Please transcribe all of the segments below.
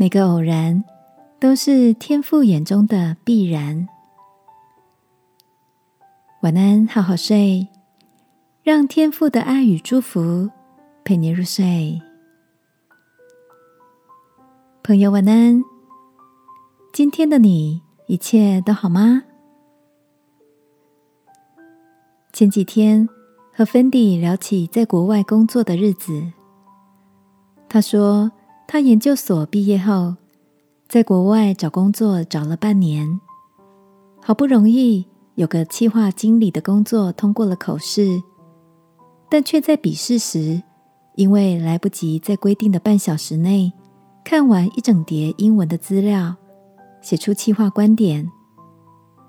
每个偶然都是天父眼中的必然。晚安，好好睡，让天父的爱与祝福陪你入睡。朋友，晚安。今天的你一切都好吗？前几天和芬迪聊起在国外工作的日子，他说他研究所毕业后，在国外找工作找了半年，好不容易有个企划经理的工作通过了口试，但却在笔试时，因为来不及在规定的半小时内看完一整叠英文的资料。写出企划观点，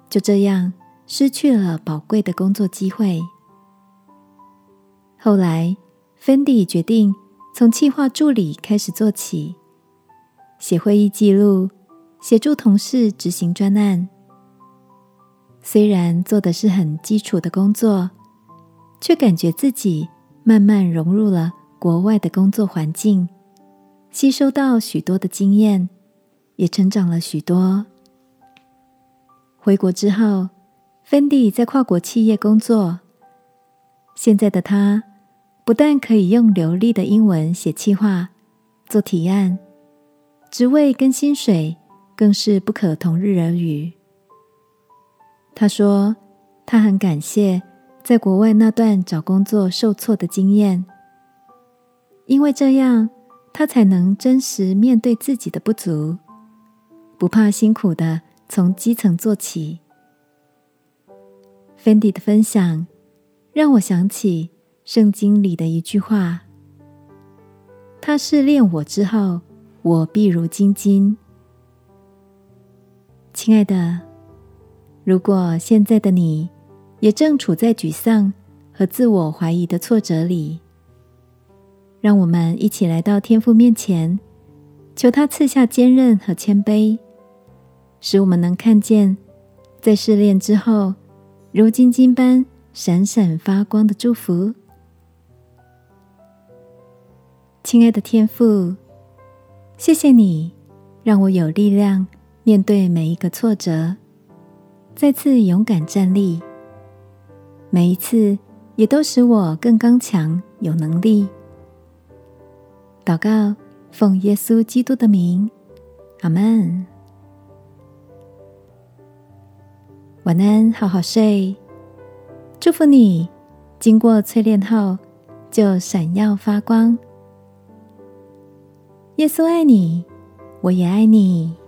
就这样失去了宝贵的工作机会。后来，Fendi 决定从企划助理开始做起，写会议记录，协助同事执行专案。虽然做的是很基础的工作，却感觉自己慢慢融入了国外的工作环境，吸收到许多的经验。也成长了许多。回国之后，芬迪在跨国企业工作。现在的他，不但可以用流利的英文写企划、做提案，职位跟薪水更是不可同日而语。他说，他很感谢在国外那段找工作受挫的经验，因为这样他才能真实面对自己的不足。不怕辛苦的从基层做起。Fendi 的分享让我想起圣经里的一句话：“他试炼我之后，我必如金金。”亲爱的，如果现在的你也正处在沮丧和自我怀疑的挫折里，让我们一起来到天父面前，求他赐下坚韧和谦卑。使我们能看见，在试炼之后，如金金般闪闪发光的祝福。亲爱的天父，谢谢你让我有力量面对每一个挫折，再次勇敢站立。每一次也都使我更刚强、有能力。祷告，奉耶稣基督的名，阿门。晚安，好好睡。祝福你，经过淬炼后就闪耀发光。耶稣爱你，我也爱你。